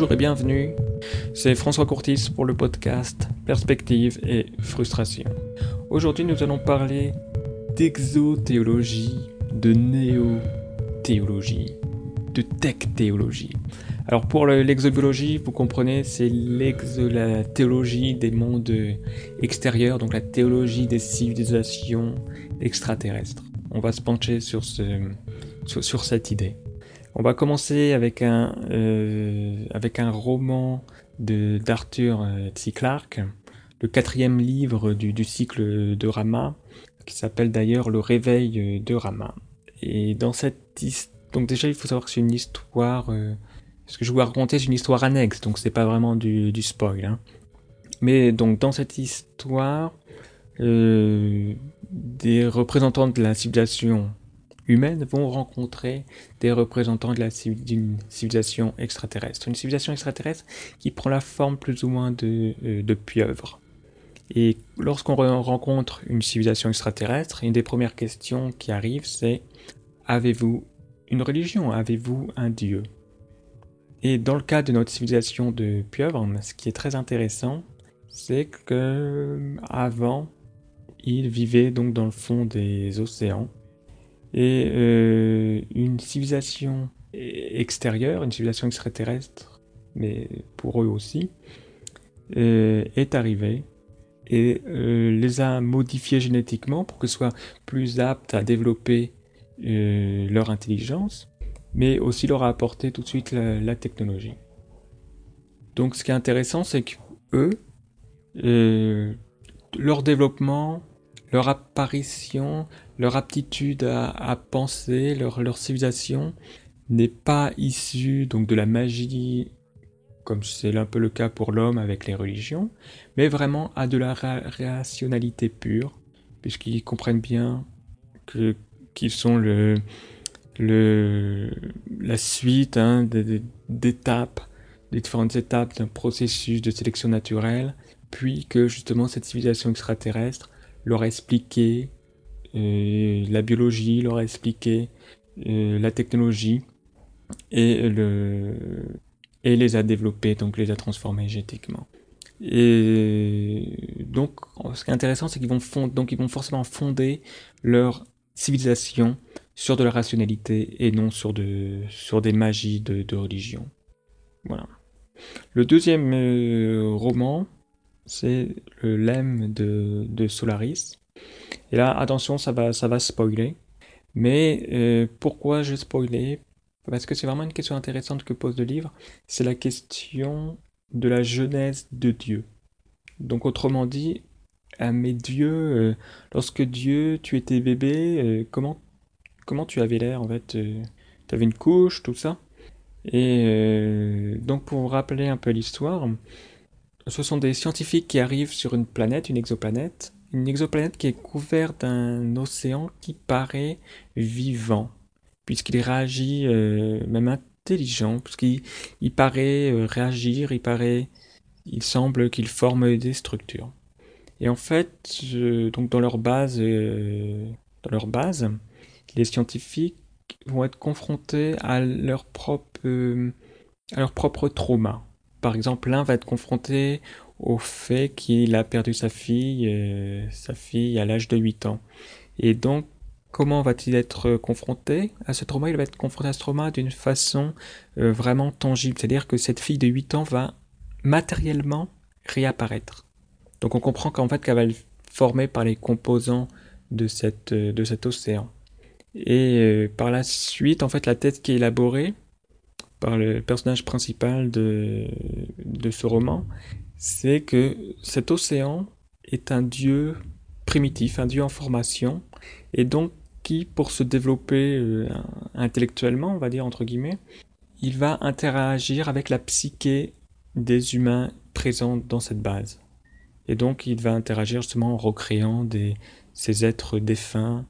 Bonjour et bienvenue, c'est François Courtis pour le podcast Perspective et Frustration. Aujourd'hui nous allons parler d'exothéologie, de néo-théologie, de tech-théologie. Alors pour l'exobiologie, vous comprenez, c'est la théologie des mondes extérieurs, donc la théologie des civilisations extraterrestres. On va se pencher sur, ce, sur cette idée. On va commencer avec un, euh, avec un roman d'Arthur euh, C. Clarke, le quatrième livre du, du cycle de Rama, qui s'appelle d'ailleurs Le réveil de Rama. Et dans cette donc déjà il faut savoir que c'est une histoire, euh, ce que je vous raconter c'est une histoire annexe, donc c'est pas vraiment du, du spoil. Hein. Mais donc dans cette histoire, euh, des représentants de la civilisation humaines vont rencontrer des représentants d'une civilisation extraterrestre. Une civilisation extraterrestre qui prend la forme plus ou moins de, euh, de pieuvre. Et lorsqu'on rencontre une civilisation extraterrestre, une des premières questions qui arrivent, c'est avez-vous une religion? Avez-vous un dieu? Et dans le cas de notre civilisation de pieuvre, ce qui est très intéressant, c'est que avant, ils vivaient donc dans le fond des océans et euh, une civilisation extérieure, une civilisation extraterrestre, mais pour eux aussi, euh, est arrivée et euh, les a modifiés génétiquement pour que soient plus aptes à développer leur intelligence, mais aussi leur a apporté tout de suite la, la technologie. Donc ce qui est intéressant, c'est que eux, leur développement, leur apparition, leur aptitude à, penser, leur, civilisation n'est pas issue donc de la magie, comme c'est un peu le cas pour l'homme avec les religions, mais vraiment à de la rationalité pure, puisqu'ils comprennent bien que qu'ils sont le, le, la suite hein, d'étapes, des différentes étapes d'un processus de sélection naturelle, puis que justement cette civilisation extraterrestre leur a expliqué euh, la biologie, leur a expliqué euh, la technologie et, le, et les a développés, donc les a transformés génétiquement. Et donc, ce qui est intéressant, c'est qu'ils vont, vont forcément fonder leur civilisation sur de la rationalité et non sur, de, sur des magies de, de religion. Voilà. Le deuxième euh, roman, c'est le lemme de, de Solaris. Et là, attention, ça va, ça va spoiler. Mais euh, pourquoi je spoiler Parce que c'est vraiment une question intéressante que pose le livre. C'est la question de la genèse de Dieu. Donc autrement dit, à mes dieux, euh, lorsque Dieu, tu étais bébé, euh, comment, comment tu avais l'air en fait Tu avais une couche, tout ça Et donc pour vous rappeler un peu l'histoire, ce sont des scientifiques qui arrivent sur une planète, une exoplanète, une exoplanète qui est couverte d'un océan qui paraît vivant, puisqu'il réagit, euh, même intelligent, puisqu'il il paraît euh, réagir, il paraît, il semble qu'il forme des structures. Et en fait, donc dans leur base, euh, dans leur base, les scientifiques vont être confrontés à à leur propre trauma. Par exemple, l'un va être confronté au fait qu'il a perdu sa fille, euh, sa fille à l'âge de 8 ans. Et donc, comment va-t-il être confronté à ce trauma? Il va être confronté à ce trauma d'une façon euh, vraiment tangible. C'est-à-dire que cette fille de 8 ans va matériellement réapparaître. Donc on comprend qu'en fait qu'elle va être formée par les composants de, euh, de cet océan. Et par la suite, en fait, la tête qui est élaborée par le personnage principal de, de ce roman c'est que cet océan est un dieu primitif, un dieu en formation, et donc qui, pour se développer euh, intellectuellement, on va dire entre guillemets, il va interagir avec la psyché des humains présents dans cette base. Et donc il va interagir justement en recréant ces êtres défunts,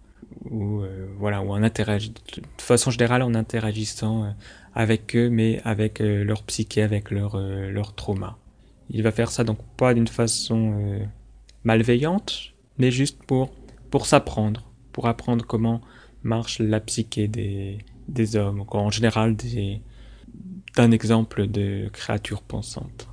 ou euh, voilà, ou en interagissant, de façon générale en interagissant euh, avec eux, mais avec leur psyché, avec leur, leur trauma. Il va faire ça donc pas d'une façon euh, malveillante, mais juste pour, pour s'apprendre, pour apprendre comment marche la psyché des, des hommes, en général d'un exemple de créature pensante.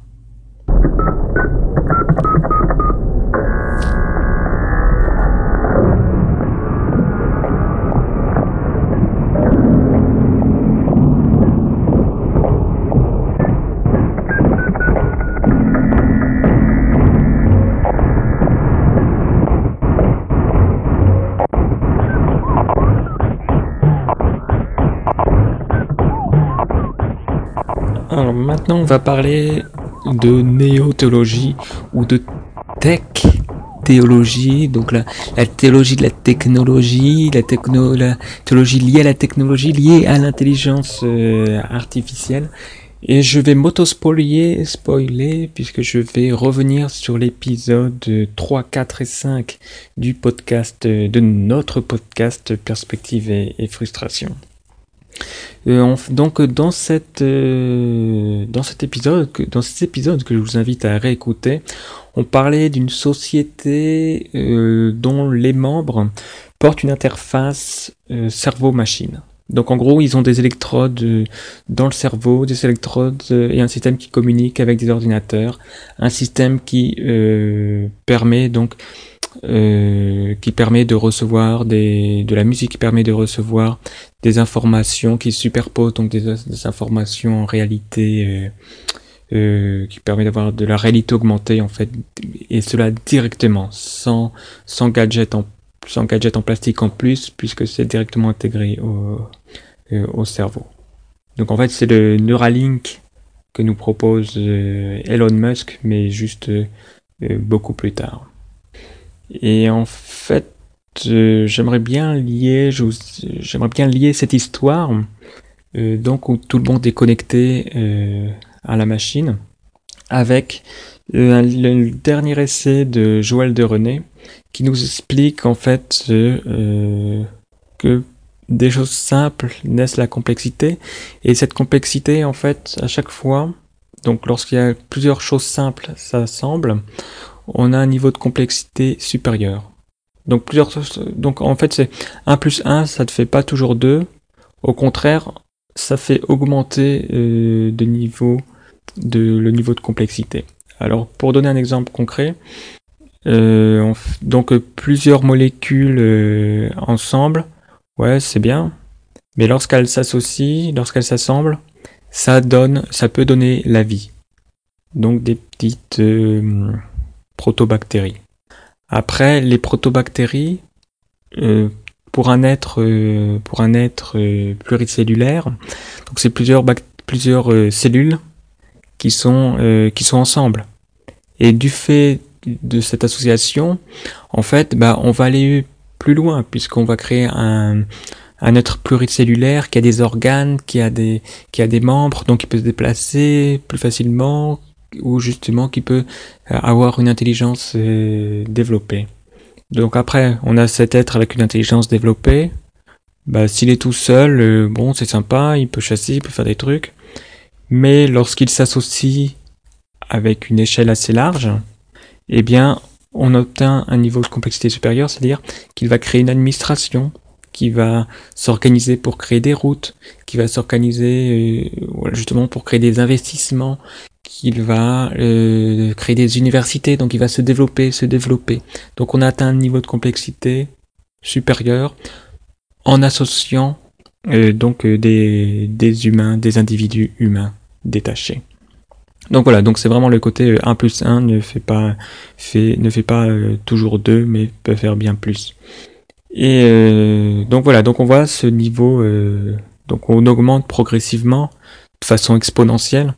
Alors maintenant, on va parler de néo-théologie ou de tech-théologie, donc la, théologie de la technologie, la, techno, la théologie liée à la technologie, liée à l'intelligence euh, artificielle. Et je vais m'auto-spoiler, spoiler, puisque je vais revenir sur l'épisode 3, 4 et 5 du podcast, de notre podcast Perspective et Frustration. Euh, donc dans cette euh, dans cet épisode dans cet épisode que je vous invite à réécouter, on parlait d'une société euh, dont les membres portent une interface cerveau-machine. Donc en gros, ils ont des électrodes dans le cerveau, des électrodes et un système qui communique avec des ordinateurs, un système qui permet donc euh, qui permet de recevoir des, de la musique qui permet de recevoir des informations qui superposent donc des, informations en réalité euh, euh, qui permet d'avoir de la réalité augmentée en fait et cela directement sans sans gadget en sans gadget en plastique en plus puisque c'est directement intégré au, euh, au cerveau. Donc en fait c'est le Neuralink que nous propose Elon Musk mais juste beaucoup plus tard. Et en fait, euh, j'aimerais bien lier, j'aimerais bien lier cette histoire, euh, donc où tout le monde est connecté euh, à la machine, avec le dernier essai de Joël de René, qui nous explique en fait que des choses simples naissent la complexité, et cette complexité en fait à chaque fois, donc lorsqu'il y a plusieurs choses simples s'assemblent, on a un niveau de complexité supérieur. Donc plusieurs donc en fait c'est 1 plus 1 ça ne fait pas toujours 2. Au contraire, ça fait augmenter euh, de niveau de le niveau de complexité. Alors pour donner un exemple concret, euh, donc plusieurs molécules euh, ensemble, ouais c'est bien, mais lorsqu'elles s'associent, lorsqu'elles s'assemblent, ça donne, ça peut donner la vie. Donc des petites protobactéries. Après, les protobactéries, euh, pour un être, euh, pour un être euh, pluricellulaire, donc c'est plusieurs, plusieurs cellules qui sont, qui sont ensemble. Et du fait de cette association, en fait, bah, on va aller plus loin puisqu'on va créer un, un être pluricellulaire qui a des organes, qui a des, qui a des membres, donc qui peut se déplacer plus facilement, ou justement qui peut euh, avoir une intelligence euh, développée. Donc après, on a cet être avec une intelligence développée. Bah, s'il est tout seul, euh, bon, c'est sympa, il peut chasser, il peut faire des trucs. Mais lorsqu'il s'associe avec une échelle assez large, eh bien, on obtient un niveau de complexité supérieur, c'est-à-dire qu'il va créer une administration, qui va s'organiser pour créer des routes, qui va s'organiser justement pour créer des investissements, qu'il va euh, créer des universités, donc il va se développer, se développer. Donc on atteint un niveau de complexité supérieur en associant euh, donc euh, des, des humains, des individus humains détachés. Donc voilà, donc c'est vraiment le côté 1 plus 1 ne fait pas, fait, ne fait pas toujours 2, mais peut faire bien plus. Et donc voilà, donc on voit ce niveau, donc on augmente progressivement de façon exponentielle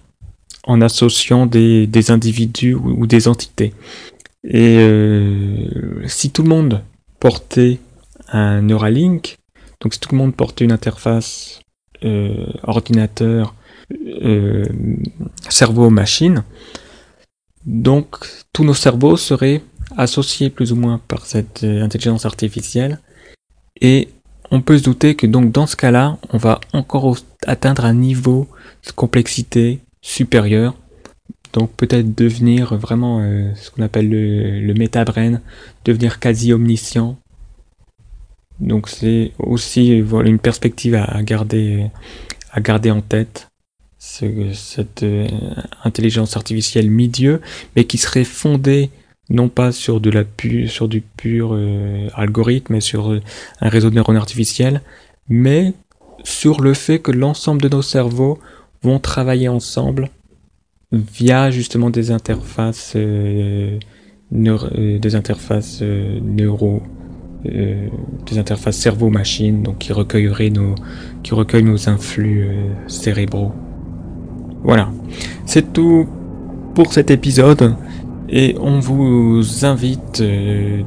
en associant des, individus ou, des entités. Et euh, si tout le monde portait un Neuralink, donc si tout le monde portait une interface euh, ordinateur euh, cerveau-machine, donc tous nos cerveaux seraient associés plus ou moins par cette intelligence artificielle et on peut se douter que donc dans ce cas-là, on va encore atteindre un niveau de complexité supérieur. Donc peut-être devenir vraiment euh, ce qu'on appelle le, le métabrain, devenir quasi omniscient. Donc c'est aussi voilà, une perspective à, garder, à garder en tête. cette intelligence artificielle mi-dieu, mais qui serait fondée non pas sur, de la sur du pur algorithme, mais sur un réseau de neurones artificiels, mais sur le fait que l'ensemble de nos cerveaux vont travailler ensemble via justement des interfaces, euh, euh, des interfaces euh, neuro, des interfaces cerveau-machine, donc qui recueilleraient nos, qui recueillent nos influx cérébraux. Voilà, c'est tout pour cet épisode et on vous invite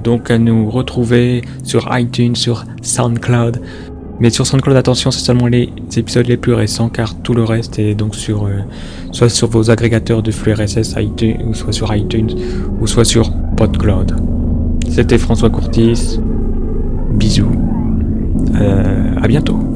donc à nous retrouver sur iTunes, sur SoundCloud, mais sur SoundCloud, attention, c'est seulement les épisodes les plus récents, car tout le reste est donc sur, euh, soit sur vos agrégateurs de flux RSS, iTunes, ou soit sur iTunes, ou soit sur PodCloud. C'était François Courtis. Bisous. Euh, à bientôt.